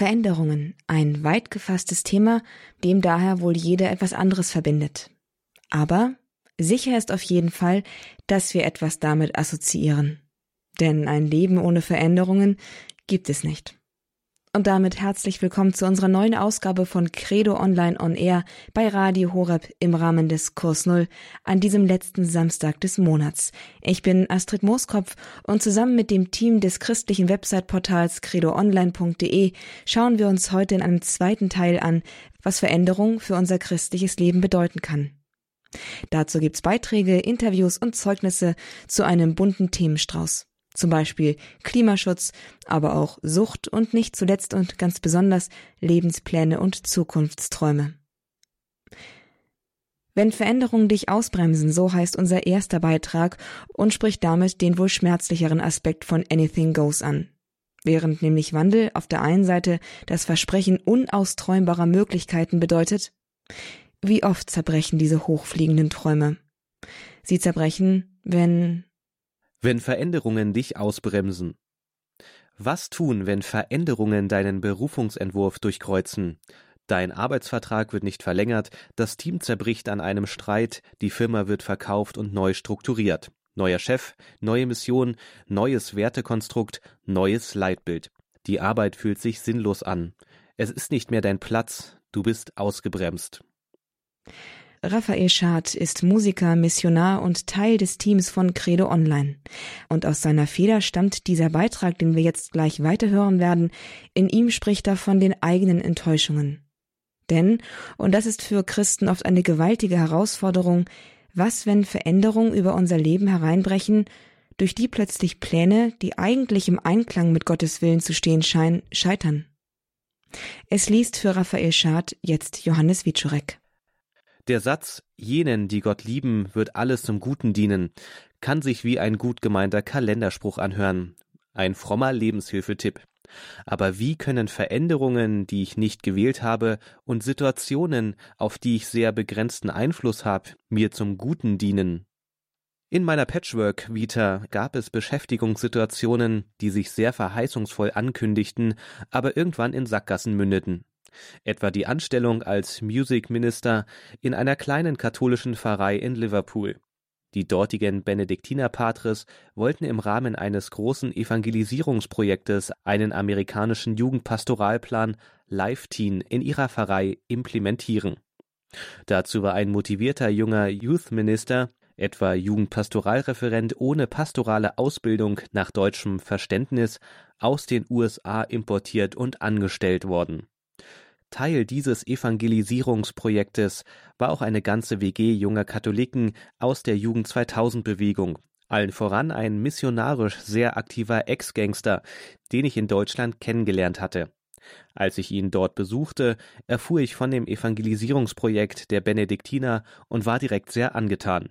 Veränderungen, ein weit gefasstes Thema, dem daher wohl jeder etwas anderes verbindet. Aber sicher ist auf jeden Fall, dass wir etwas damit assoziieren. Denn ein Leben ohne Veränderungen gibt es nicht. Und damit herzlich willkommen zu unserer neuen Ausgabe von Credo Online on Air bei Radio Horeb im Rahmen des Kurs Null an diesem letzten Samstag des Monats. Ich bin Astrid Mooskopf und zusammen mit dem Team des christlichen Website-Portals credoonline.de schauen wir uns heute in einem zweiten Teil an, was Veränderung für unser christliches Leben bedeuten kann. Dazu gibt's Beiträge, Interviews und Zeugnisse zu einem bunten Themenstrauß. Zum Beispiel Klimaschutz, aber auch Sucht und nicht zuletzt und ganz besonders Lebenspläne und Zukunftsträume. Wenn Veränderungen dich ausbremsen, so heißt unser erster Beitrag und spricht damit den wohl schmerzlicheren Aspekt von Anything Goes an. Während nämlich Wandel auf der einen Seite das Versprechen unausträumbarer Möglichkeiten bedeutet, wie oft zerbrechen diese hochfliegenden Träume? Sie zerbrechen, wenn wenn Veränderungen dich ausbremsen. Was tun, wenn Veränderungen deinen Berufungsentwurf durchkreuzen? Dein Arbeitsvertrag wird nicht verlängert, das Team zerbricht an einem Streit, die Firma wird verkauft und neu strukturiert. Neuer Chef, neue Mission, neues Wertekonstrukt, neues Leitbild. Die Arbeit fühlt sich sinnlos an. Es ist nicht mehr dein Platz, du bist ausgebremst. Raphael Schad ist Musiker, Missionar und Teil des Teams von Credo Online. Und aus seiner Feder stammt dieser Beitrag, den wir jetzt gleich weiterhören werden. In ihm spricht er von den eigenen Enttäuschungen. Denn, und das ist für Christen oft eine gewaltige Herausforderung, was, wenn Veränderungen über unser Leben hereinbrechen, durch die plötzlich Pläne, die eigentlich im Einklang mit Gottes Willen zu stehen scheinen, scheitern? Es liest für Raphael Schad jetzt Johannes Wiczorek. Der Satz Jenen, die Gott lieben, wird alles zum Guten dienen, kann sich wie ein gut gemeinter Kalenderspruch anhören, ein frommer Lebenshilfetipp. Aber wie können Veränderungen, die ich nicht gewählt habe, und Situationen, auf die ich sehr begrenzten Einfluss habe, mir zum Guten dienen? In meiner Patchwork-Vita gab es Beschäftigungssituationen, die sich sehr verheißungsvoll ankündigten, aber irgendwann in Sackgassen mündeten etwa die Anstellung als Music Minister in einer kleinen katholischen Pfarrei in Liverpool. Die dortigen Benediktinerpatres wollten im Rahmen eines großen Evangelisierungsprojektes einen amerikanischen Jugendpastoralplan Life Teen in ihrer Pfarrei implementieren. Dazu war ein motivierter junger Youth Minister, etwa Jugendpastoralreferent ohne pastorale Ausbildung nach deutschem Verständnis, aus den USA importiert und angestellt worden. Teil dieses Evangelisierungsprojektes war auch eine ganze WG junger Katholiken aus der Jugend 2000 Bewegung, allen voran ein missionarisch sehr aktiver Ex-Gangster, den ich in Deutschland kennengelernt hatte. Als ich ihn dort besuchte, erfuhr ich von dem Evangelisierungsprojekt der Benediktiner und war direkt sehr angetan.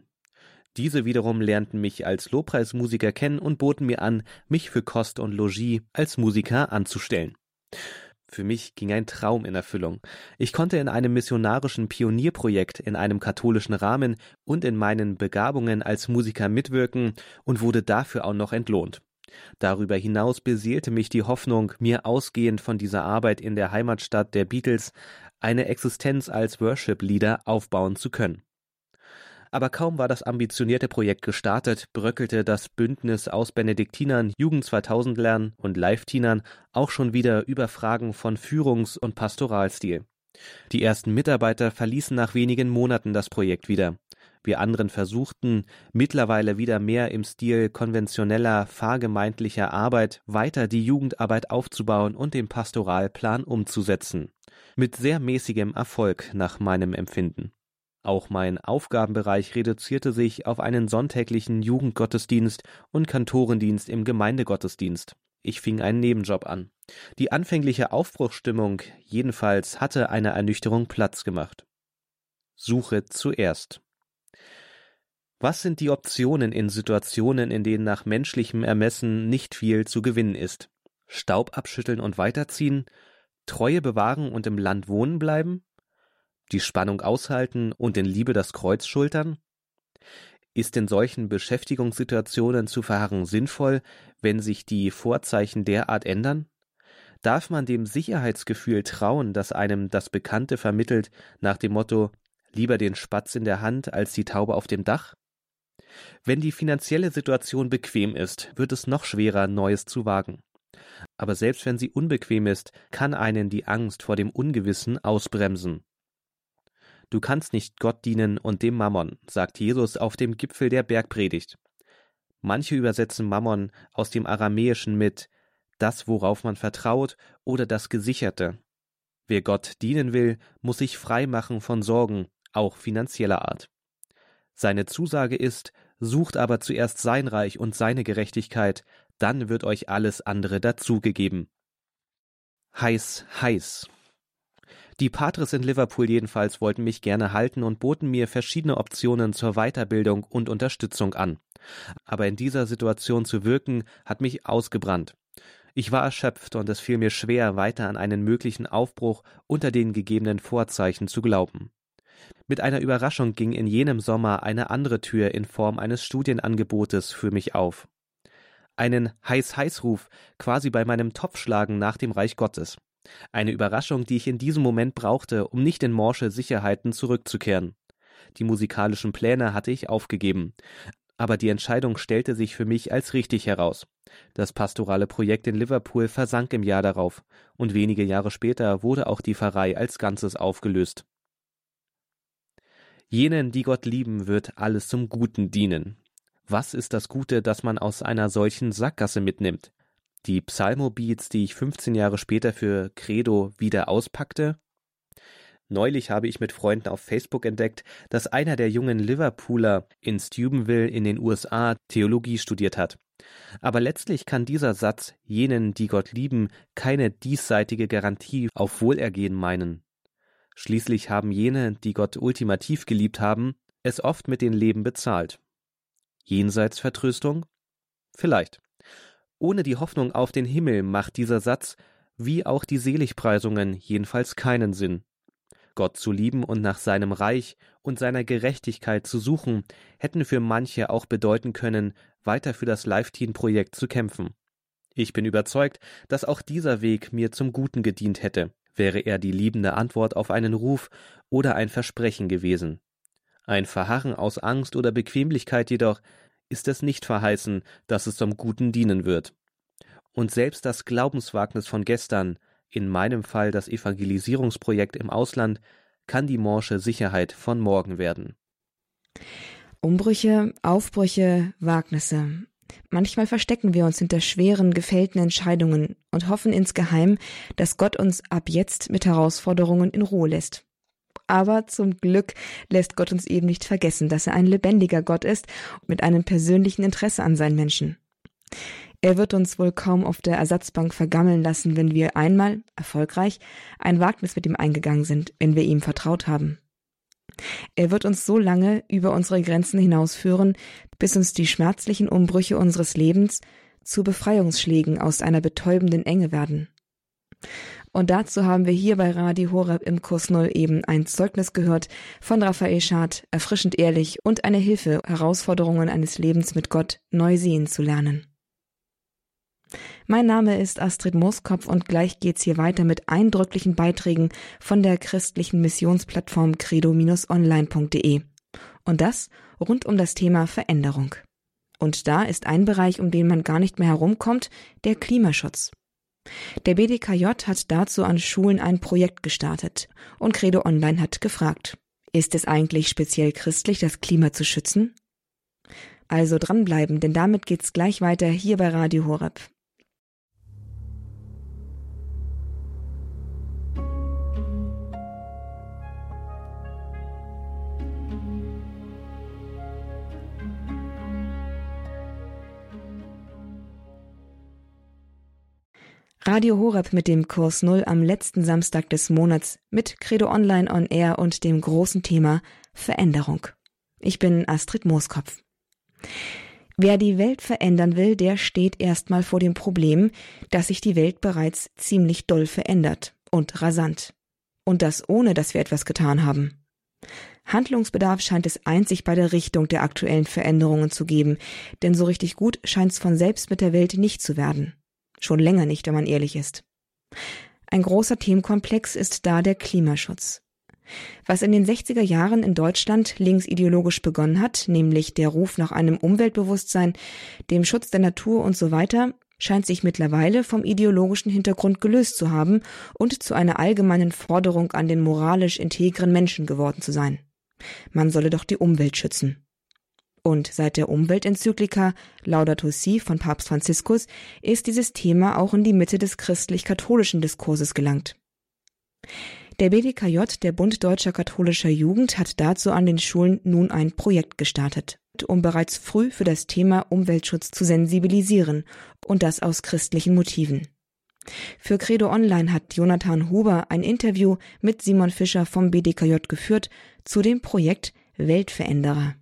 Diese wiederum lernten mich als Lobpreismusiker kennen und boten mir an, mich für Kost und Logis als Musiker anzustellen. Für mich ging ein Traum in Erfüllung. Ich konnte in einem missionarischen Pionierprojekt in einem katholischen Rahmen und in meinen Begabungen als Musiker mitwirken und wurde dafür auch noch entlohnt. Darüber hinaus beseelte mich die Hoffnung, mir ausgehend von dieser Arbeit in der Heimatstadt der Beatles eine Existenz als Worship-Leader aufbauen zu können. Aber kaum war das ambitionierte Projekt gestartet, bröckelte das Bündnis aus Benediktinern, Jugend 2000 Lernen und Live-Teenern auch schon wieder über Fragen von Führungs- und Pastoralstil. Die ersten Mitarbeiter verließen nach wenigen Monaten das Projekt wieder. Wir anderen versuchten, mittlerweile wieder mehr im Stil konventioneller, pfarrgemeindlicher Arbeit weiter die Jugendarbeit aufzubauen und den Pastoralplan umzusetzen. Mit sehr mäßigem Erfolg nach meinem Empfinden. Auch mein Aufgabenbereich reduzierte sich auf einen sonntäglichen Jugendgottesdienst und Kantorendienst im Gemeindegottesdienst. Ich fing einen Nebenjob an. Die anfängliche Aufbruchsstimmung jedenfalls hatte einer Ernüchterung Platz gemacht. Suche zuerst. Was sind die Optionen in Situationen, in denen nach menschlichem Ermessen nicht viel zu gewinnen ist? Staub abschütteln und weiterziehen? Treue bewahren und im Land wohnen bleiben? Die Spannung aushalten und in Liebe das Kreuz schultern? Ist in solchen Beschäftigungssituationen zu verharren sinnvoll, wenn sich die Vorzeichen derart ändern? Darf man dem Sicherheitsgefühl trauen, das einem das Bekannte vermittelt, nach dem Motto lieber den Spatz in der Hand als die Taube auf dem Dach? Wenn die finanzielle Situation bequem ist, wird es noch schwerer, Neues zu wagen. Aber selbst wenn sie unbequem ist, kann einen die Angst vor dem Ungewissen ausbremsen. Du kannst nicht Gott dienen und dem Mammon, sagt Jesus auf dem Gipfel der Bergpredigt. Manche übersetzen Mammon aus dem Aramäischen mit das, worauf man vertraut oder das Gesicherte. Wer Gott dienen will, muss sich frei machen von Sorgen, auch finanzieller Art. Seine Zusage ist, sucht aber zuerst sein Reich und seine Gerechtigkeit, dann wird euch alles andere dazugegeben. Heiß, heiß. Die Patres in Liverpool jedenfalls wollten mich gerne halten und boten mir verschiedene Optionen zur Weiterbildung und Unterstützung an. Aber in dieser Situation zu wirken, hat mich ausgebrannt. Ich war erschöpft und es fiel mir schwer, weiter an einen möglichen Aufbruch unter den gegebenen Vorzeichen zu glauben. Mit einer Überraschung ging in jenem Sommer eine andere Tür in Form eines Studienangebotes für mich auf. Einen Heiß-Heiß-Ruf quasi bei meinem Topfschlagen nach dem Reich Gottes. Eine Überraschung, die ich in diesem Moment brauchte, um nicht in morsche Sicherheiten zurückzukehren. Die musikalischen Pläne hatte ich aufgegeben. Aber die Entscheidung stellte sich für mich als richtig heraus. Das pastorale Projekt in Liverpool versank im Jahr darauf, und wenige Jahre später wurde auch die Pfarrei als Ganzes aufgelöst. Jenen, die Gott lieben, wird alles zum Guten dienen. Was ist das Gute, das man aus einer solchen Sackgasse mitnimmt? Die Psalmobeats, die ich 15 Jahre später für Credo wieder auspackte? Neulich habe ich mit Freunden auf Facebook entdeckt, dass einer der jungen Liverpooler in Steubenville in den USA Theologie studiert hat. Aber letztlich kann dieser Satz jenen, die Gott lieben, keine diesseitige Garantie auf Wohlergehen meinen. Schließlich haben jene, die Gott ultimativ geliebt haben, es oft mit den Leben bezahlt. Jenseitsvertröstung? Vielleicht. Ohne die Hoffnung auf den Himmel macht dieser Satz, wie auch die Seligpreisungen, jedenfalls keinen Sinn. Gott zu lieben und nach seinem Reich und seiner Gerechtigkeit zu suchen, hätten für manche auch bedeuten können, weiter für das Live-Teen-Projekt zu kämpfen. Ich bin überzeugt, dass auch dieser Weg mir zum Guten gedient hätte, wäre er die liebende Antwort auf einen Ruf oder ein Versprechen gewesen. Ein Verharren aus Angst oder Bequemlichkeit jedoch ist es nicht verheißen, dass es zum Guten dienen wird. Und selbst das Glaubenswagnis von gestern, in meinem Fall das Evangelisierungsprojekt im Ausland, kann die morsche Sicherheit von morgen werden. Umbrüche, Aufbrüche, Wagnisse. Manchmal verstecken wir uns hinter schweren, gefällten Entscheidungen und hoffen insgeheim, dass Gott uns ab jetzt mit Herausforderungen in Ruhe lässt. Aber zum Glück lässt Gott uns eben nicht vergessen, dass er ein lebendiger Gott ist mit einem persönlichen Interesse an seinen Menschen. Er wird uns wohl kaum auf der Ersatzbank vergammeln lassen, wenn wir einmal, erfolgreich, ein Wagnis mit ihm eingegangen sind, wenn wir ihm vertraut haben. Er wird uns so lange über unsere Grenzen hinausführen, bis uns die schmerzlichen Umbrüche unseres Lebens zu Befreiungsschlägen aus einer betäubenden Enge werden. Und dazu haben wir hier bei Radio Horeb im Kurs Null eben ein Zeugnis gehört von Raphael Schad, erfrischend ehrlich und eine Hilfe, Herausforderungen eines Lebens mit Gott neu sehen zu lernen. Mein Name ist Astrid Mooskopf und gleich geht's hier weiter mit eindrücklichen Beiträgen von der christlichen Missionsplattform credo-online.de. Und das rund um das Thema Veränderung. Und da ist ein Bereich, um den man gar nicht mehr herumkommt, der Klimaschutz. Der BDKJ hat dazu an Schulen ein Projekt gestartet und Credo Online hat gefragt, ist es eigentlich speziell christlich, das Klima zu schützen? Also dranbleiben, denn damit geht's gleich weiter hier bei Radio Horeb. Radio Horeb mit dem Kurs Null am letzten Samstag des Monats mit Credo Online on Air und dem großen Thema Veränderung. Ich bin Astrid Mooskopf. Wer die Welt verändern will, der steht erstmal vor dem Problem, dass sich die Welt bereits ziemlich doll verändert und rasant. Und das ohne, dass wir etwas getan haben. Handlungsbedarf scheint es einzig bei der Richtung der aktuellen Veränderungen zu geben, denn so richtig gut scheint es von selbst mit der Welt nicht zu werden. Schon länger nicht, wenn man ehrlich ist. Ein großer Themenkomplex ist da der Klimaschutz. Was in den 60er Jahren in Deutschland linksideologisch begonnen hat, nämlich der Ruf nach einem Umweltbewusstsein, dem Schutz der Natur und so weiter, scheint sich mittlerweile vom ideologischen Hintergrund gelöst zu haben und zu einer allgemeinen Forderung an den moralisch integren Menschen geworden zu sein. Man solle doch die Umwelt schützen. Und seit der Umweltenzyklika Laudato Si von Papst Franziskus ist dieses Thema auch in die Mitte des christlich-katholischen Diskurses gelangt. Der BDKJ, der Bund Deutscher Katholischer Jugend, hat dazu an den Schulen nun ein Projekt gestartet, um bereits früh für das Thema Umweltschutz zu sensibilisieren und das aus christlichen Motiven. Für Credo Online hat Jonathan Huber ein Interview mit Simon Fischer vom BDKJ geführt zu dem Projekt Weltveränderer.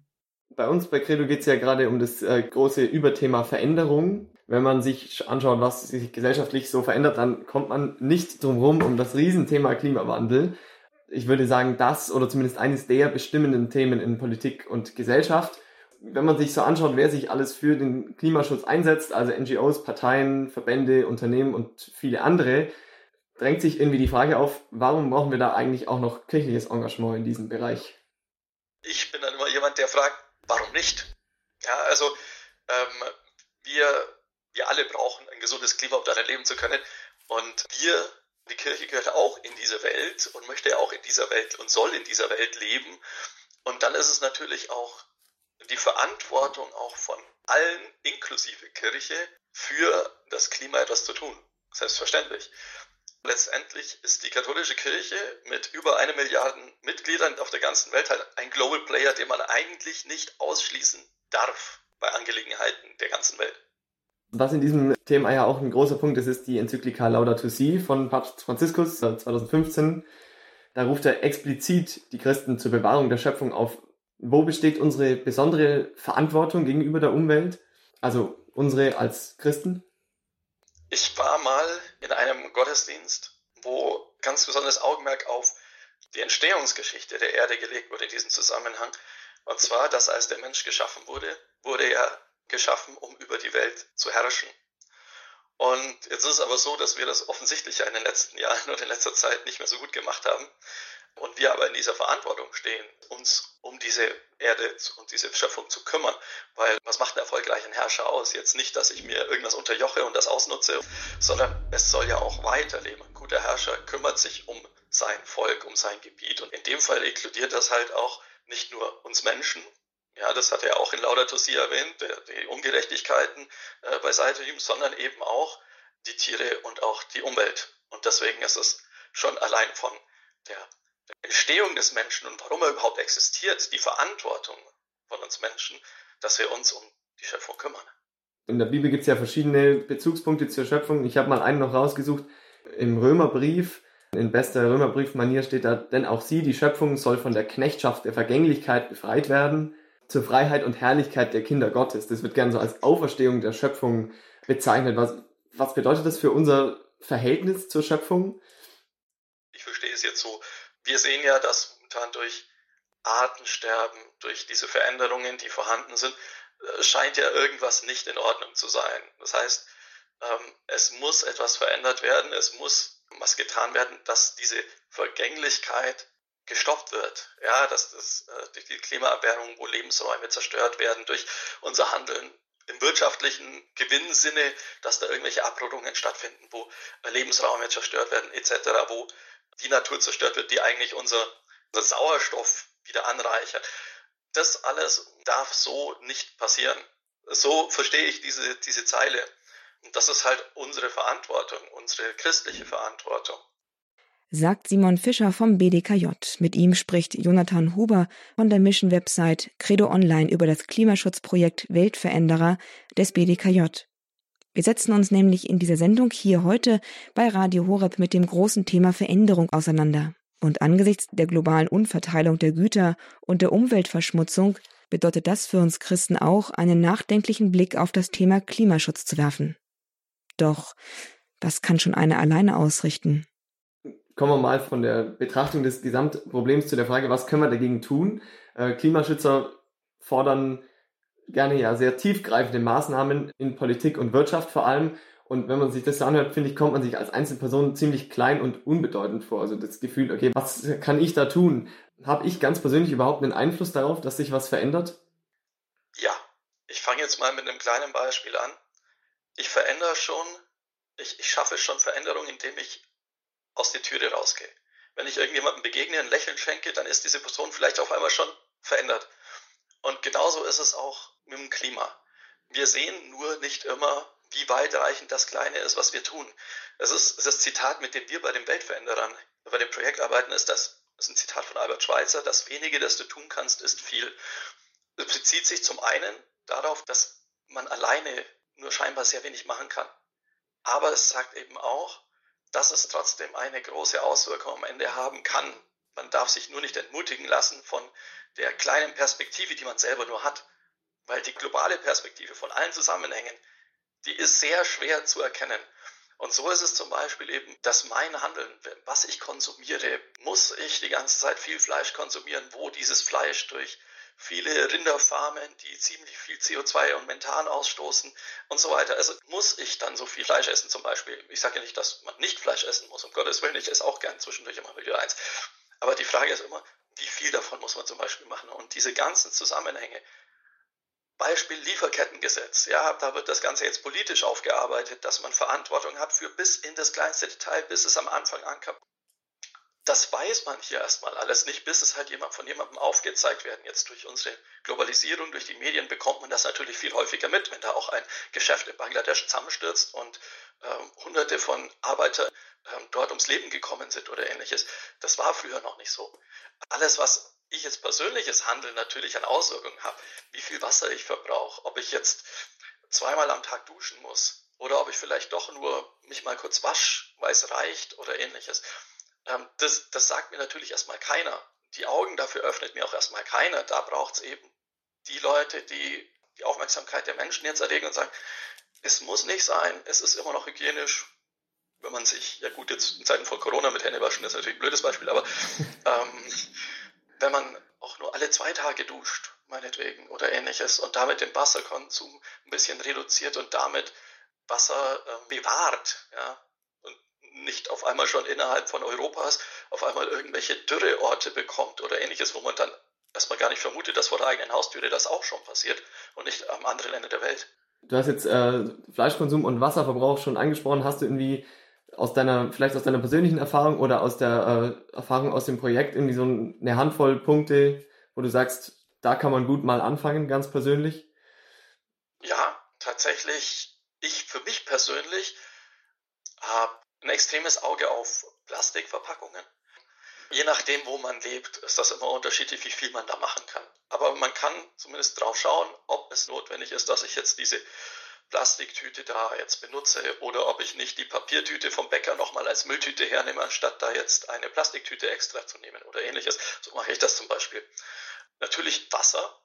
Bei uns bei Credo geht es ja gerade um das äh, große Überthema Veränderung wenn man sich anschaut, was sich gesellschaftlich so verändert, dann kommt man nicht drum um das Riesenthema Klimawandel. Ich würde sagen, das oder zumindest eines der bestimmenden Themen in Politik und Gesellschaft. Wenn man sich so anschaut, wer sich alles für den Klimaschutz einsetzt, also NGOs, Parteien, Verbände, Unternehmen und viele andere, drängt sich irgendwie die Frage auf, warum brauchen wir da eigentlich auch noch kirchliches Engagement in diesem Bereich? Ich bin dann immer jemand, der fragt, warum nicht? Ja, also ähm, wir wir alle brauchen ein gesundes Klima, um darin leben zu können. Und wir, die Kirche gehört auch in diese Welt und möchte auch in dieser Welt und soll in dieser Welt leben. Und dann ist es natürlich auch die Verantwortung auch von allen, inklusive Kirche, für das Klima etwas zu tun. Selbstverständlich. Letztendlich ist die katholische Kirche mit über eine Milliarde Mitgliedern auf der ganzen Welt halt ein Global Player, den man eigentlich nicht ausschließen darf bei Angelegenheiten der ganzen Welt. Was in diesem Thema ja auch ein großer Punkt ist, ist die Enzyklika Laudato Si von Papst Franziskus 2015. Da ruft er explizit die Christen zur Bewahrung der Schöpfung auf. Wo besteht unsere besondere Verantwortung gegenüber der Umwelt? Also unsere als Christen? Ich war mal in einem Gottesdienst, wo ganz besonderes Augenmerk auf die Entstehungsgeschichte der Erde gelegt wurde in diesem Zusammenhang. Und zwar, dass als der Mensch geschaffen wurde, wurde er geschaffen, um über die Welt zu herrschen. Und jetzt ist es aber so, dass wir das offensichtlich in den letzten Jahren und in letzter Zeit nicht mehr so gut gemacht haben. Und wir aber in dieser Verantwortung stehen, uns um diese Erde und diese Schöpfung zu kümmern. Weil was macht einen erfolgreichen Herrscher aus? Jetzt nicht, dass ich mir irgendwas unterjoche und das ausnutze, sondern es soll ja auch weiterleben. Ein guter Herrscher kümmert sich um sein Volk, um sein Gebiet. Und in dem Fall inkludiert das halt auch nicht nur uns Menschen, ja, das hat er auch in Laudato Si erwähnt, die Ungerechtigkeiten äh, beiseite ihm, sondern eben auch die Tiere und auch die Umwelt. Und deswegen ist es schon allein von der Entstehung des Menschen und warum er überhaupt existiert, die Verantwortung von uns Menschen, dass wir uns um die Schöpfung kümmern. In der Bibel gibt es ja verschiedene Bezugspunkte zur Schöpfung. Ich habe mal einen noch rausgesucht. Im Römerbrief, in bester Römerbriefmanier steht da, denn auch sie, die Schöpfung, soll von der Knechtschaft der Vergänglichkeit befreit werden zur Freiheit und Herrlichkeit der Kinder Gottes. Das wird gern so als Auferstehung der Schöpfung bezeichnet. Was, was bedeutet das für unser Verhältnis zur Schöpfung? Ich verstehe es jetzt so. Wir sehen ja, dass momentan durch Artensterben, durch diese Veränderungen, die vorhanden sind, äh, scheint ja irgendwas nicht in Ordnung zu sein. Das heißt, ähm, es muss etwas verändert werden, es muss was getan werden, dass diese Vergänglichkeit gestoppt wird. Ja, dass das, äh, durch die Klimaerwärmung, wo Lebensräume zerstört werden, durch unser Handeln im wirtschaftlichen Gewinnsinne, dass da irgendwelche Abrodungen stattfinden, wo äh, Lebensräume zerstört werden, etc., wo die Natur zerstört wird, die eigentlich unser, unser Sauerstoff wieder anreichert. Das alles darf so nicht passieren. So verstehe ich diese, diese Zeile. Und das ist halt unsere Verantwortung, unsere christliche Verantwortung sagt Simon Fischer vom BDKJ. Mit ihm spricht Jonathan Huber von der Mission-Website Credo Online über das Klimaschutzprojekt Weltveränderer des BDKJ. Wir setzen uns nämlich in dieser Sendung hier heute bei Radio Horeb mit dem großen Thema Veränderung auseinander. Und angesichts der globalen Unverteilung der Güter und der Umweltverschmutzung bedeutet das für uns Christen auch, einen nachdenklichen Blick auf das Thema Klimaschutz zu werfen. Doch, was kann schon einer alleine ausrichten? kommen wir mal von der Betrachtung des Gesamtproblems zu der Frage, was können wir dagegen tun? Äh, Klimaschützer fordern gerne ja sehr tiefgreifende Maßnahmen in Politik und Wirtschaft vor allem. Und wenn man sich das anhört, finde ich, kommt man sich als Einzelperson ziemlich klein und unbedeutend vor. Also das Gefühl, okay, was kann ich da tun? Habe ich ganz persönlich überhaupt einen Einfluss darauf, dass sich was verändert? Ja, ich fange jetzt mal mit einem kleinen Beispiel an. Ich verändere schon, ich, ich schaffe schon Veränderungen, indem ich aus der Türe rausgehe. Wenn ich irgendjemandem begegne, ein Lächeln schenke, dann ist diese Person vielleicht auf einmal schon verändert. Und genauso ist es auch mit dem Klima. Wir sehen nur nicht immer, wie weitreichend das Kleine ist, was wir tun. Das ist das Zitat, mit dem wir bei den Weltveränderern, bei dem Projekt arbeiten, ist das, ist ein Zitat von Albert Schweitzer, das wenige, das du tun kannst, ist viel. Es bezieht sich zum einen darauf, dass man alleine nur scheinbar sehr wenig machen kann. Aber es sagt eben auch, dass es trotzdem eine große Auswirkung am Ende haben kann. Man darf sich nur nicht entmutigen lassen von der kleinen Perspektive, die man selber nur hat. Weil die globale Perspektive von allen Zusammenhängen, die ist sehr schwer zu erkennen. Und so ist es zum Beispiel eben, dass mein Handeln, was ich konsumiere, muss ich die ganze Zeit viel Fleisch konsumieren, wo dieses Fleisch durch viele Rinderfarmen, die ziemlich viel CO2 und Methan ausstoßen und so weiter. Also muss ich dann so viel Fleisch essen zum Beispiel. Ich sage ja nicht, dass man nicht Fleisch essen muss, um Gottes Willen, ich esse auch gern zwischendurch immer wieder eins. Aber die Frage ist immer, wie viel davon muss man zum Beispiel machen? Und diese ganzen Zusammenhänge, Beispiel Lieferkettengesetz. Ja, da wird das Ganze jetzt politisch aufgearbeitet, dass man Verantwortung hat für bis in das kleinste Detail, bis es am Anfang ankam das weiß man hier erstmal alles nicht, bis es halt jemand, von jemandem aufgezeigt werden. Jetzt durch unsere Globalisierung, durch die Medien bekommt man das natürlich viel häufiger mit, wenn da auch ein Geschäft in Bangladesch zusammenstürzt und ähm, hunderte von Arbeitern ähm, dort ums Leben gekommen sind oder ähnliches. Das war früher noch nicht so. Alles, was ich jetzt persönliches Handeln natürlich an Auswirkungen habe, wie viel Wasser ich verbrauche, ob ich jetzt zweimal am Tag duschen muss oder ob ich vielleicht doch nur mich mal kurz wasch, weil es reicht oder ähnliches ähm, das, das sagt mir natürlich erstmal keiner. Die Augen dafür öffnet mir auch erstmal keiner. Da braucht es eben die Leute, die die Aufmerksamkeit der Menschen jetzt erregen und sagen, es muss nicht sein, es ist immer noch hygienisch, wenn man sich, ja gut, jetzt in Zeiten von Corona mit Hände waschen, ist natürlich ein blödes Beispiel, aber ähm, wenn man auch nur alle zwei Tage duscht, meinetwegen, oder ähnliches, und damit den Wasserkonsum ein bisschen reduziert und damit Wasser äh, bewahrt, ja, nicht auf einmal schon innerhalb von Europas auf einmal irgendwelche Dürreorte bekommt oder ähnliches, wo man dann erstmal gar nicht vermutet, dass vor der eigenen Haustüre das auch schon passiert und nicht am anderen Ende der Welt. Du hast jetzt äh, Fleischkonsum und Wasserverbrauch schon angesprochen. Hast du irgendwie aus deiner, vielleicht aus deiner persönlichen Erfahrung oder aus der äh, Erfahrung aus dem Projekt irgendwie so eine Handvoll Punkte, wo du sagst, da kann man gut mal anfangen, ganz persönlich? Ja, tatsächlich, ich für mich persönlich habe ein extremes Auge auf Plastikverpackungen. Je nachdem, wo man lebt, ist das immer unterschiedlich, wie viel man da machen kann. Aber man kann zumindest drauf schauen, ob es notwendig ist, dass ich jetzt diese Plastiktüte da jetzt benutze oder ob ich nicht die Papiertüte vom Bäcker nochmal als Mülltüte hernehme, anstatt da jetzt eine Plastiktüte extra zu nehmen oder ähnliches. So mache ich das zum Beispiel. Natürlich Wasser.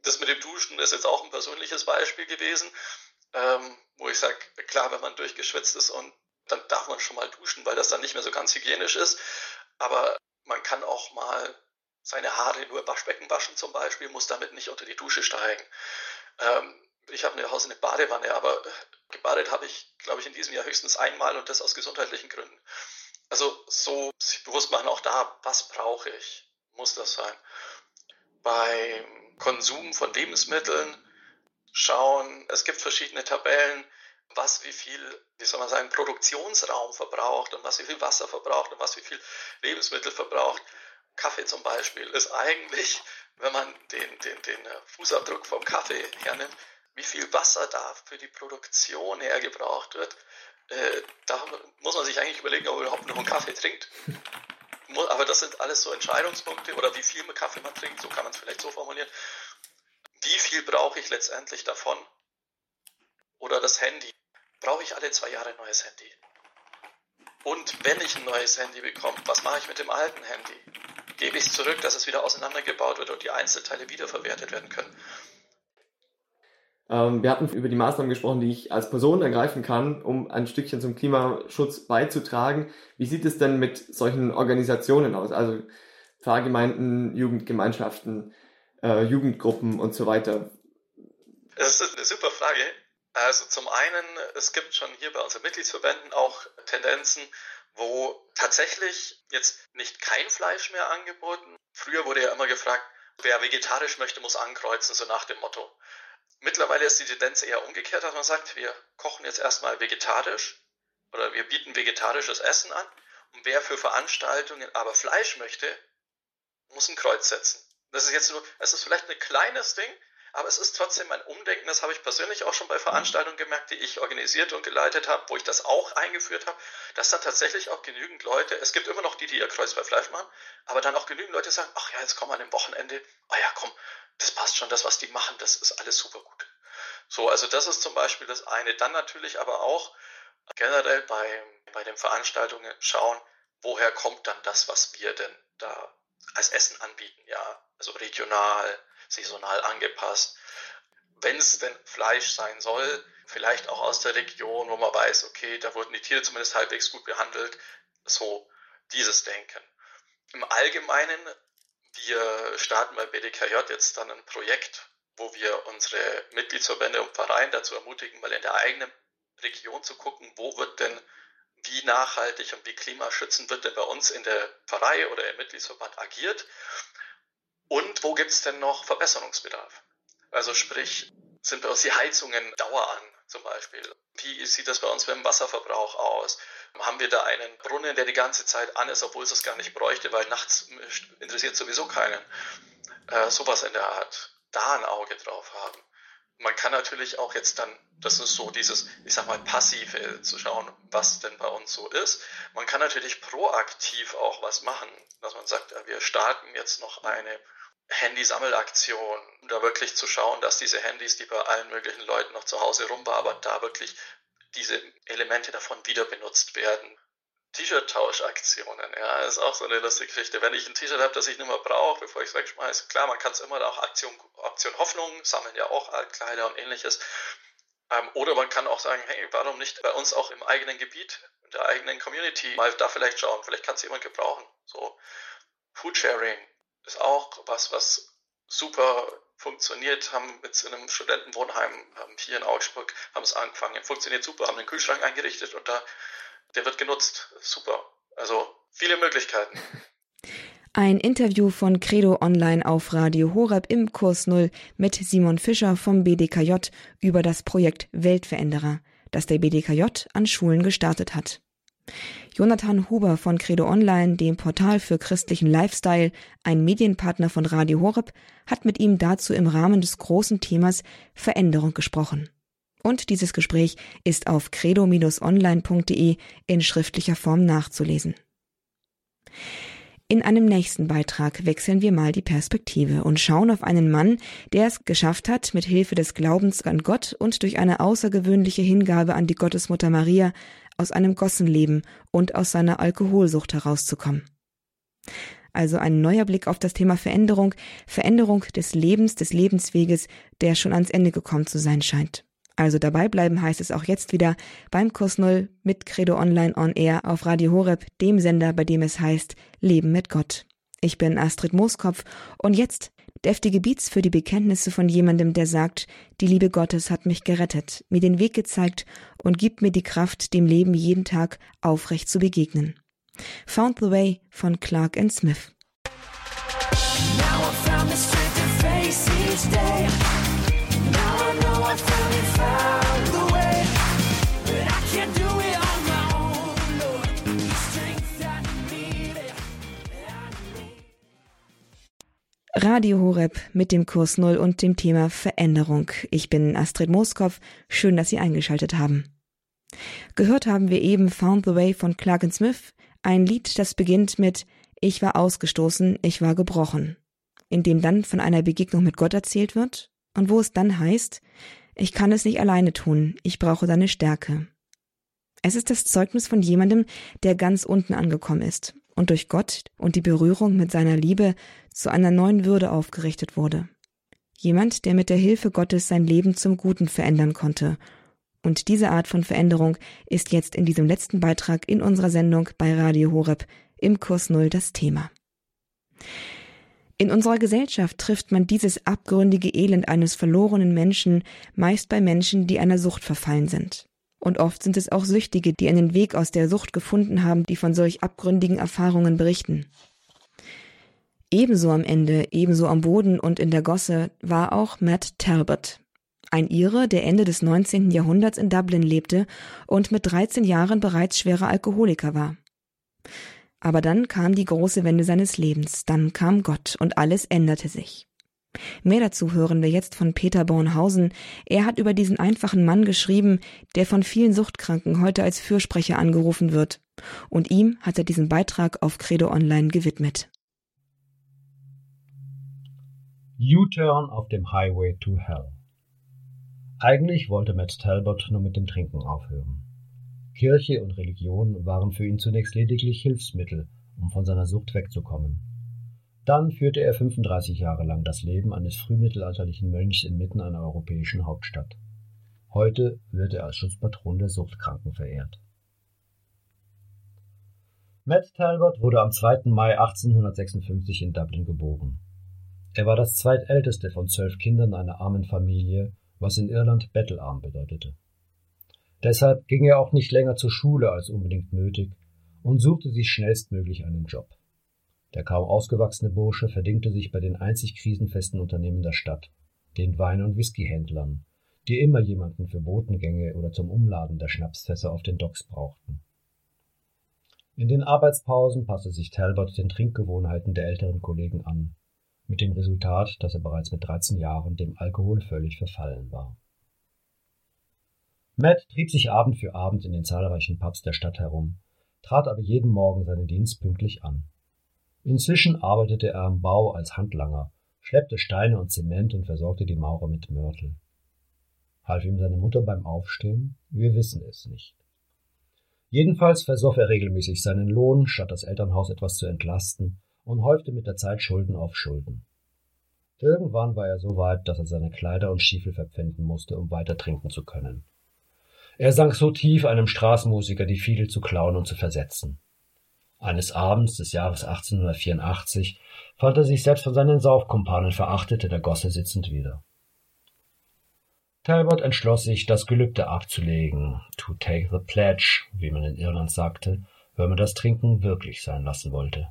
Das mit dem Duschen ist jetzt auch ein persönliches Beispiel gewesen, ähm, wo ich sage, klar, wenn man durchgeschwitzt ist und dann darf man schon mal duschen, weil das dann nicht mehr so ganz hygienisch ist. Aber man kann auch mal seine Haare nur im Waschbecken waschen zum Beispiel, muss damit nicht unter die Dusche steigen. Ähm, ich habe eine Hause eine Badewanne, aber gebadet habe ich, glaube ich, in diesem Jahr höchstens einmal und das aus gesundheitlichen Gründen. Also so sich bewusst machen auch da, was brauche ich, muss das sein. Beim Konsum von Lebensmitteln schauen, es gibt verschiedene Tabellen, was wie viel, wie soll man sagen, Produktionsraum verbraucht und was wie viel Wasser verbraucht und was wie viel Lebensmittel verbraucht. Kaffee zum Beispiel ist eigentlich, wenn man den, den, den Fußabdruck vom Kaffee hernimmt, wie viel Wasser da für die Produktion hergebraucht wird, äh, da muss man sich eigentlich überlegen, ob man überhaupt noch einen Kaffee trinkt. Aber das sind alles so Entscheidungspunkte oder wie viel Kaffee man trinkt, so kann man es vielleicht so formulieren. Wie viel brauche ich letztendlich davon? Oder das Handy brauche ich alle zwei Jahre ein neues Handy. Und wenn ich ein neues Handy bekomme, was mache ich mit dem alten Handy? Gebe ich es zurück, dass es wieder auseinandergebaut wird und die Einzelteile wiederverwertet werden können? Ähm, wir hatten über die Maßnahmen gesprochen, die ich als Person ergreifen kann, um ein Stückchen zum Klimaschutz beizutragen. Wie sieht es denn mit solchen Organisationen aus? Also Pfarrgemeinden, Jugendgemeinschaften, äh, Jugendgruppen und so weiter. Das ist eine super Frage Also zum einen, es gibt schon hier bei unseren Mitgliedsverbänden auch Tendenzen, wo tatsächlich jetzt nicht kein Fleisch mehr angeboten. Früher wurde ja immer gefragt, wer vegetarisch möchte, muss ankreuzen, so nach dem Motto. Mittlerweile ist die Tendenz eher umgekehrt, dass man sagt, wir kochen jetzt erstmal vegetarisch oder wir bieten vegetarisches Essen an und wer für Veranstaltungen aber Fleisch möchte, muss ein Kreuz setzen. Das ist jetzt nur, es ist vielleicht ein kleines Ding, aber es ist trotzdem ein Umdenken, das habe ich persönlich auch schon bei Veranstaltungen gemerkt, die ich organisiert und geleitet habe, wo ich das auch eingeführt habe, dass dann tatsächlich auch genügend Leute, es gibt immer noch die, die ihr Kreuz bei Fleisch machen, aber dann auch genügend Leute sagen, ach ja, jetzt kommen wir an dem Wochenende, ah ja, komm, das passt schon, das, was die machen, das ist alles super gut. So, also das ist zum Beispiel das eine. Dann natürlich aber auch generell bei, bei den Veranstaltungen schauen, woher kommt dann das, was wir denn da als Essen anbieten, ja, also regional, saisonal angepasst. Wenn es denn Fleisch sein soll, vielleicht auch aus der Region, wo man weiß, okay, da wurden die Tiere zumindest halbwegs gut behandelt, so dieses Denken. Im Allgemeinen, wir starten bei BDKJ jetzt dann ein Projekt, wo wir unsere Mitgliedsverbände und Vereine dazu ermutigen, mal in der eigenen Region zu gucken, wo wird denn wie nachhaltig und wie klimaschützend wird denn bei uns in der Pfarrei oder im Mitgliedsverband agiert und wo gibt es denn noch Verbesserungsbedarf? Also sprich, sind bei uns die Heizungen Dauer an zum Beispiel? Wie sieht das bei uns mit dem Wasserverbrauch aus? Haben wir da einen Brunnen, der die ganze Zeit an ist, obwohl es das gar nicht bräuchte, weil nachts interessiert sowieso keinen? Äh, sowas in der Art. Da ein Auge drauf haben man kann natürlich auch jetzt dann, das ist so dieses, ich sag mal, passive zu schauen, was denn bei uns so ist. Man kann natürlich proaktiv auch was machen, dass man sagt, wir starten jetzt noch eine Handysammelaktion, um da wirklich zu schauen, dass diese Handys, die bei allen möglichen Leuten noch zu Hause rumwabern, da wirklich diese Elemente davon wieder benutzt werden. T-Shirt-Tauschaktionen, ja, ist auch so eine lustige Geschichte. Wenn ich ein T-Shirt habe, das ich nicht mehr brauche, bevor ich es wegschmeiße, klar, man kann es immer auch Aktion, Aktion Hoffnung sammeln, ja auch Altkleider und ähnliches. Ähm, oder man kann auch sagen, hey, warum nicht bei uns auch im eigenen Gebiet, in der eigenen Community, mal da vielleicht schauen, vielleicht kann es jemand gebrauchen. So, Foodsharing ist auch was, was super funktioniert, haben mit einem Studentenwohnheim haben hier in Augsburg, haben es angefangen, funktioniert super, haben einen Kühlschrank eingerichtet und da der wird genutzt. Super. Also viele Möglichkeiten. Ein Interview von Credo Online auf Radio Horeb im Kurs Null mit Simon Fischer vom BDKJ über das Projekt Weltveränderer, das der BDKJ an Schulen gestartet hat. Jonathan Huber von Credo Online, dem Portal für christlichen Lifestyle, ein Medienpartner von Radio Horeb, hat mit ihm dazu im Rahmen des großen Themas Veränderung gesprochen. Und dieses Gespräch ist auf credo-online.de in schriftlicher Form nachzulesen. In einem nächsten Beitrag wechseln wir mal die Perspektive und schauen auf einen Mann, der es geschafft hat, mit Hilfe des Glaubens an Gott und durch eine außergewöhnliche Hingabe an die Gottesmutter Maria aus einem Gossenleben und aus seiner Alkoholsucht herauszukommen. Also ein neuer Blick auf das Thema Veränderung, Veränderung des Lebens, des Lebensweges, der schon ans Ende gekommen zu sein scheint. Also dabei bleiben heißt es auch jetzt wieder beim Kurs Null mit Credo Online on Air auf Radio Horeb, dem Sender, bei dem es heißt Leben mit Gott. Ich bin Astrid Mooskopf und jetzt deftige Beats für die Bekenntnisse von jemandem, der sagt, die Liebe Gottes hat mich gerettet, mir den Weg gezeigt und gibt mir die Kraft, dem Leben jeden Tag aufrecht zu begegnen. Found the Way von Clark and Smith. Radio Horeb mit dem Kurs Null und dem Thema Veränderung. Ich bin Astrid Moskow. Schön, dass Sie eingeschaltet haben. Gehört haben wir eben Found the Way von Clark Smith, ein Lied, das beginnt mit Ich war ausgestoßen, ich war gebrochen, in dem dann von einer Begegnung mit Gott erzählt wird und wo es dann heißt, ich kann es nicht alleine tun, ich brauche deine Stärke. Es ist das Zeugnis von jemandem, der ganz unten angekommen ist und durch Gott und die Berührung mit seiner Liebe zu einer neuen Würde aufgerichtet wurde. Jemand, der mit der Hilfe Gottes sein Leben zum Guten verändern konnte. Und diese Art von Veränderung ist jetzt in diesem letzten Beitrag in unserer Sendung bei Radio Horeb im Kurs Null das Thema. In unserer Gesellschaft trifft man dieses abgründige Elend eines verlorenen Menschen meist bei Menschen, die einer Sucht verfallen sind. Und oft sind es auch Süchtige, die einen Weg aus der Sucht gefunden haben, die von solch abgründigen Erfahrungen berichten. Ebenso am Ende, ebenso am Boden und in der Gosse war auch Matt Talbot, ein Ire, der Ende des 19. Jahrhunderts in Dublin lebte und mit 13 Jahren bereits schwerer Alkoholiker war. Aber dann kam die große Wende seines Lebens, dann kam Gott und alles änderte sich. Mehr dazu hören wir jetzt von Peter Bornhausen. Er hat über diesen einfachen Mann geschrieben, der von vielen Suchtkranken heute als Fürsprecher angerufen wird. Und ihm hat er diesen Beitrag auf Credo Online gewidmet. U-Turn auf dem Highway to Hell. Eigentlich wollte Matt Talbot nur mit dem Trinken aufhören. Kirche und Religion waren für ihn zunächst lediglich Hilfsmittel, um von seiner Sucht wegzukommen. Dann führte er 35 Jahre lang das Leben eines frühmittelalterlichen Mönchs inmitten einer europäischen Hauptstadt. Heute wird er als Schutzpatron der Suchtkranken verehrt. Matt Talbot wurde am 2. Mai 1856 in Dublin geboren. Er war das zweitälteste von zwölf Kindern einer armen Familie, was in Irland bettelarm bedeutete. Deshalb ging er auch nicht länger zur Schule als unbedingt nötig und suchte sich schnellstmöglich einen Job. Der kaum ausgewachsene Bursche verdingte sich bei den einzig krisenfesten Unternehmen der Stadt, den Wein- und Whiskyhändlern, die immer jemanden für Botengänge oder zum Umladen der Schnapsfässer auf den Docks brauchten. In den Arbeitspausen passte sich Talbot den Trinkgewohnheiten der älteren Kollegen an, mit dem Resultat, dass er bereits mit 13 Jahren dem Alkohol völlig verfallen war. Matt trieb sich Abend für Abend in den zahlreichen Pubs der Stadt herum, trat aber jeden Morgen seinen Dienst pünktlich an. Inzwischen arbeitete er am Bau als Handlanger, schleppte Steine und Zement und versorgte die Maurer mit Mörtel. Half ihm seine Mutter beim Aufstehen? Wir wissen es nicht. Jedenfalls versoff er regelmäßig seinen Lohn, statt das Elternhaus etwas zu entlasten, und häufte mit der Zeit Schulden auf Schulden. Irgendwann war er so weit, dass er seine Kleider und Stiefel verpfänden musste, um weiter trinken zu können. Er sank so tief, einem Straßenmusiker die Fiedel zu klauen und zu versetzen. Eines Abends des Jahres 1884 fand er sich selbst von seinen Saufkumpanen verachtet in der Gosse sitzend wieder. Talbot entschloss sich, das Gelübde abzulegen, to take the pledge, wie man in Irland sagte, wenn man das Trinken wirklich sein lassen wollte.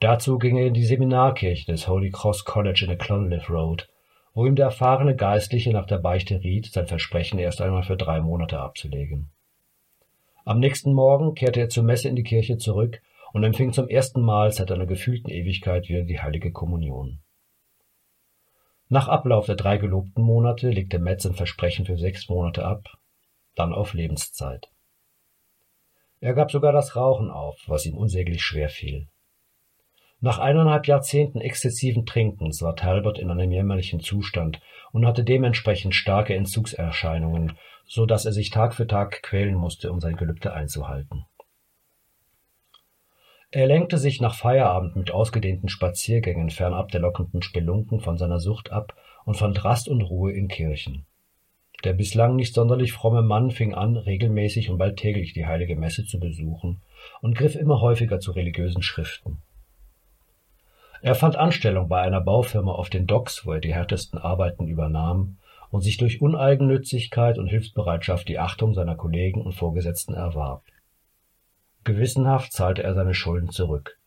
Dazu ging er in die Seminarkirche des Holy Cross College in der Clonliffe Road, wo ihm der erfahrene Geistliche nach der Beichte riet, sein Versprechen erst einmal für drei Monate abzulegen. Am nächsten Morgen kehrte er zur Messe in die Kirche zurück und empfing zum ersten Mal seit einer gefühlten Ewigkeit wieder die heilige Kommunion. Nach Ablauf der drei gelobten Monate legte Metz ein Versprechen für sechs Monate ab, dann auf Lebenszeit. Er gab sogar das Rauchen auf, was ihm unsäglich schwer fiel. Nach eineinhalb Jahrzehnten exzessiven Trinkens war Talbot in einem jämmerlichen Zustand und hatte dementsprechend starke Entzugserscheinungen so dass er sich Tag für Tag quälen musste, um sein Gelübde einzuhalten. Er lenkte sich nach Feierabend mit ausgedehnten Spaziergängen fernab der lockenden Spelunken von seiner Sucht ab und fand Rast und Ruhe in Kirchen. Der bislang nicht sonderlich fromme Mann fing an, regelmäßig und bald täglich die heilige Messe zu besuchen und griff immer häufiger zu religiösen Schriften. Er fand Anstellung bei einer Baufirma auf den Docks, wo er die härtesten Arbeiten übernahm, und sich durch Uneigennützigkeit und Hilfsbereitschaft die Achtung seiner Kollegen und Vorgesetzten erwarb. Gewissenhaft zahlte er seine Schulden zurück.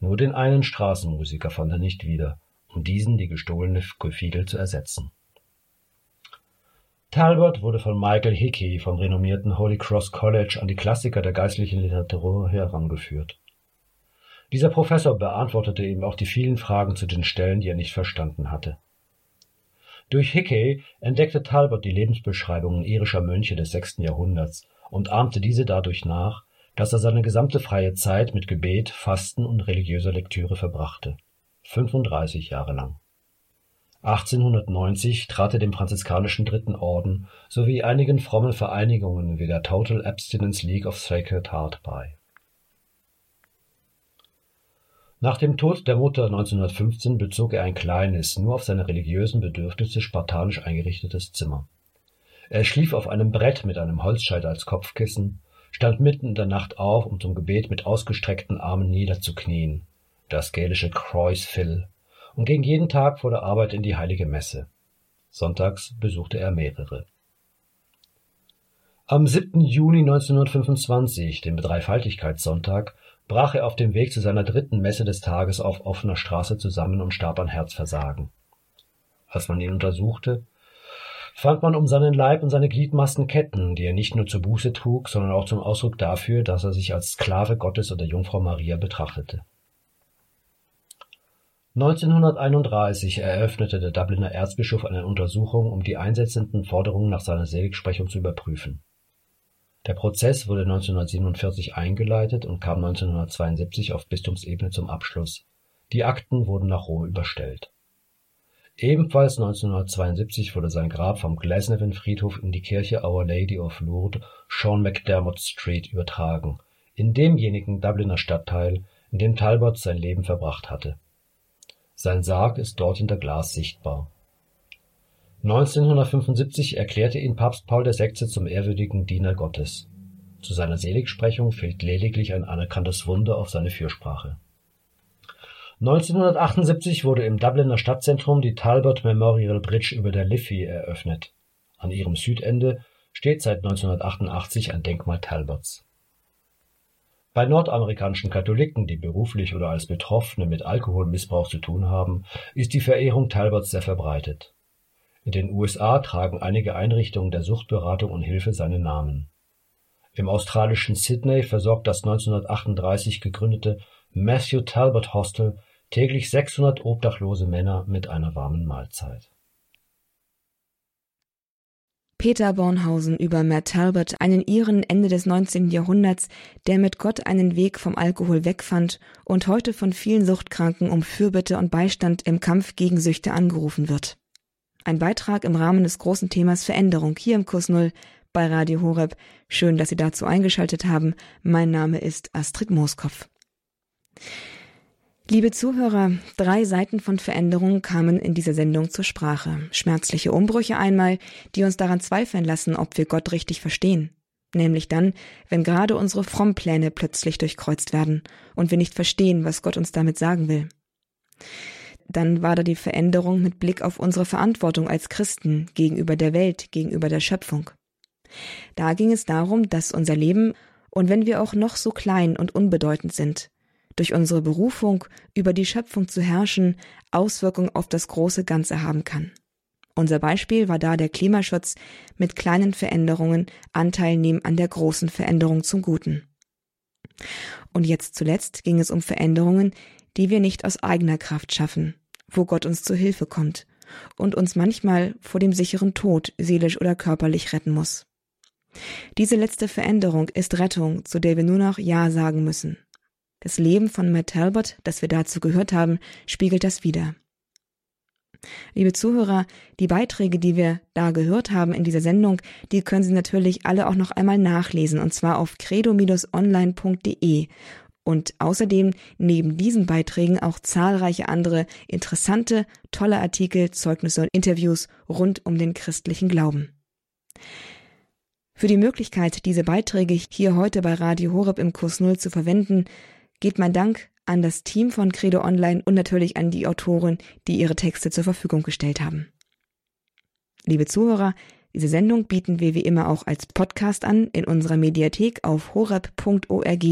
Nur den einen Straßenmusiker fand er nicht wieder, um diesen die gestohlene Fiedel zu ersetzen. Talbot wurde von Michael Hickey vom renommierten Holy Cross College an die Klassiker der geistlichen Literatur herangeführt. Dieser Professor beantwortete ihm auch die vielen Fragen zu den Stellen, die er nicht verstanden hatte. Durch Hickey entdeckte Talbot die Lebensbeschreibungen irischer Mönche des sechsten Jahrhunderts und ahmte diese dadurch nach, dass er seine gesamte freie Zeit mit Gebet, Fasten und religiöser Lektüre verbrachte. 35 Jahre lang. 1890 trat er dem franziskanischen Dritten Orden sowie einigen frommen Vereinigungen wie der Total Abstinence League of Sacred Heart bei Nach dem Tod der Mutter 1915 bezog er ein kleines, nur auf seine religiösen Bedürfnisse spartanisch eingerichtetes Zimmer. Er schlief auf einem Brett mit einem Holzscheit als Kopfkissen, stand mitten in der Nacht auf, um zum Gebet mit ausgestreckten Armen niederzuknien, das gälische Croesfil, und ging jeden Tag vor der Arbeit in die heilige Messe. Sonntags besuchte er mehrere. Am 7. Juni 1925, dem Dreifaltigkeitssonntag, brach er auf dem Weg zu seiner dritten Messe des Tages auf offener Straße zusammen und starb an Herzversagen. Als man ihn untersuchte, fand man um seinen Leib und seine Gliedmaßen Ketten, die er nicht nur zur Buße trug, sondern auch zum Ausdruck dafür, dass er sich als Sklave Gottes und der Jungfrau Maria betrachtete. 1931 eröffnete der Dubliner Erzbischof eine Untersuchung, um die einsetzenden Forderungen nach seiner Seligsprechung zu überprüfen. Der Prozess wurde 1947 eingeleitet und kam 1972 auf Bistumsebene zum Abschluss. Die Akten wurden nach Rom überstellt. Ebenfalls 1972 wurde sein Grab vom Glasnevin-Friedhof in die Kirche Our Lady of Lourdes, Sean McDermott Street, übertragen, in demjenigen Dubliner Stadtteil, in dem Talbot sein Leben verbracht hatte sein Sarg ist dort hinter Glas sichtbar. 1975 erklärte ihn Papst Paul VI. zum ehrwürdigen Diener Gottes. Zu seiner Seligsprechung fehlt lediglich ein anerkanntes Wunder auf seine Fürsprache. 1978 wurde im Dubliner Stadtzentrum die Talbot Memorial Bridge über der Liffey eröffnet. An ihrem Südende steht seit 1988 ein Denkmal Talbots bei nordamerikanischen Katholiken, die beruflich oder als Betroffene mit Alkoholmissbrauch zu tun haben, ist die Verehrung Talbots sehr verbreitet. In den USA tragen einige Einrichtungen der Suchtberatung und Hilfe seinen Namen. Im australischen Sydney versorgt das 1938 gegründete Matthew Talbot Hostel täglich 600 obdachlose Männer mit einer warmen Mahlzeit Peter Bornhausen über Matt Talbot, einen Iren Ende des 19. Jahrhunderts, der mit Gott einen Weg vom Alkohol wegfand und heute von vielen Suchtkranken um Fürbitte und Beistand im Kampf gegen Süchte angerufen wird. Ein Beitrag im Rahmen des großen Themas Veränderung hier im Kurs Null bei Radio Horeb. Schön, dass Sie dazu eingeschaltet haben. Mein Name ist Astrid Mooskopf. Liebe Zuhörer, drei Seiten von Veränderung kamen in dieser Sendung zur Sprache. Schmerzliche Umbrüche einmal, die uns daran zweifeln lassen, ob wir Gott richtig verstehen. Nämlich dann, wenn gerade unsere Frommpläne plötzlich durchkreuzt werden und wir nicht verstehen, was Gott uns damit sagen will. Dann war da die Veränderung mit Blick auf unsere Verantwortung als Christen gegenüber der Welt, gegenüber der Schöpfung. Da ging es darum, dass unser Leben, und wenn wir auch noch so klein und unbedeutend sind, durch unsere Berufung über die Schöpfung zu herrschen, Auswirkungen auf das große Ganze haben kann. Unser Beispiel war da der Klimaschutz mit kleinen Veränderungen Anteil nehmen an der großen Veränderung zum Guten. Und jetzt zuletzt ging es um Veränderungen, die wir nicht aus eigener Kraft schaffen, wo Gott uns zu Hilfe kommt und uns manchmal vor dem sicheren Tod seelisch oder körperlich retten muss. Diese letzte Veränderung ist Rettung, zu der wir nur noch Ja sagen müssen. Das Leben von Matt Talbot, das wir dazu gehört haben, spiegelt das wider. Liebe Zuhörer, die Beiträge, die wir da gehört haben in dieser Sendung, die können Sie natürlich alle auch noch einmal nachlesen, und zwar auf credo-online.de. Und außerdem neben diesen Beiträgen auch zahlreiche andere interessante, tolle Artikel, Zeugnisse und Interviews rund um den christlichen Glauben. Für die Möglichkeit, diese Beiträge hier heute bei Radio Horeb im Kurs Null zu verwenden, geht mein Dank an das Team von Credo Online und natürlich an die Autoren, die ihre Texte zur Verfügung gestellt haben. Liebe Zuhörer, diese Sendung bieten wir wie immer auch als Podcast an in unserer Mediathek auf horab.org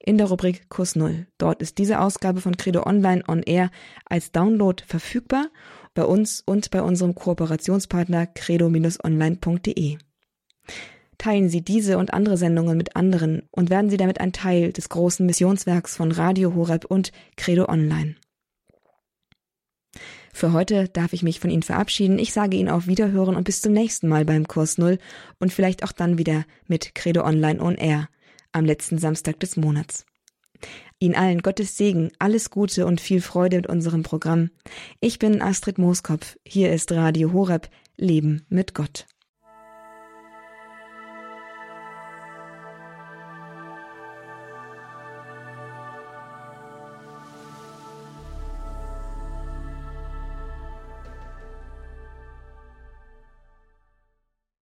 in der Rubrik Kurs Null. Dort ist diese Ausgabe von Credo Online on Air als Download verfügbar bei uns und bei unserem Kooperationspartner credo-online.de. Teilen Sie diese und andere Sendungen mit anderen und werden Sie damit ein Teil des großen Missionswerks von Radio Horeb und Credo Online. Für heute darf ich mich von Ihnen verabschieden. Ich sage Ihnen auf Wiederhören und bis zum nächsten Mal beim Kurs Null und vielleicht auch dann wieder mit Credo Online on Air am letzten Samstag des Monats. Ihnen allen Gottes Segen, alles Gute und viel Freude mit unserem Programm. Ich bin Astrid Mooskopf. Hier ist Radio Horeb, Leben mit Gott.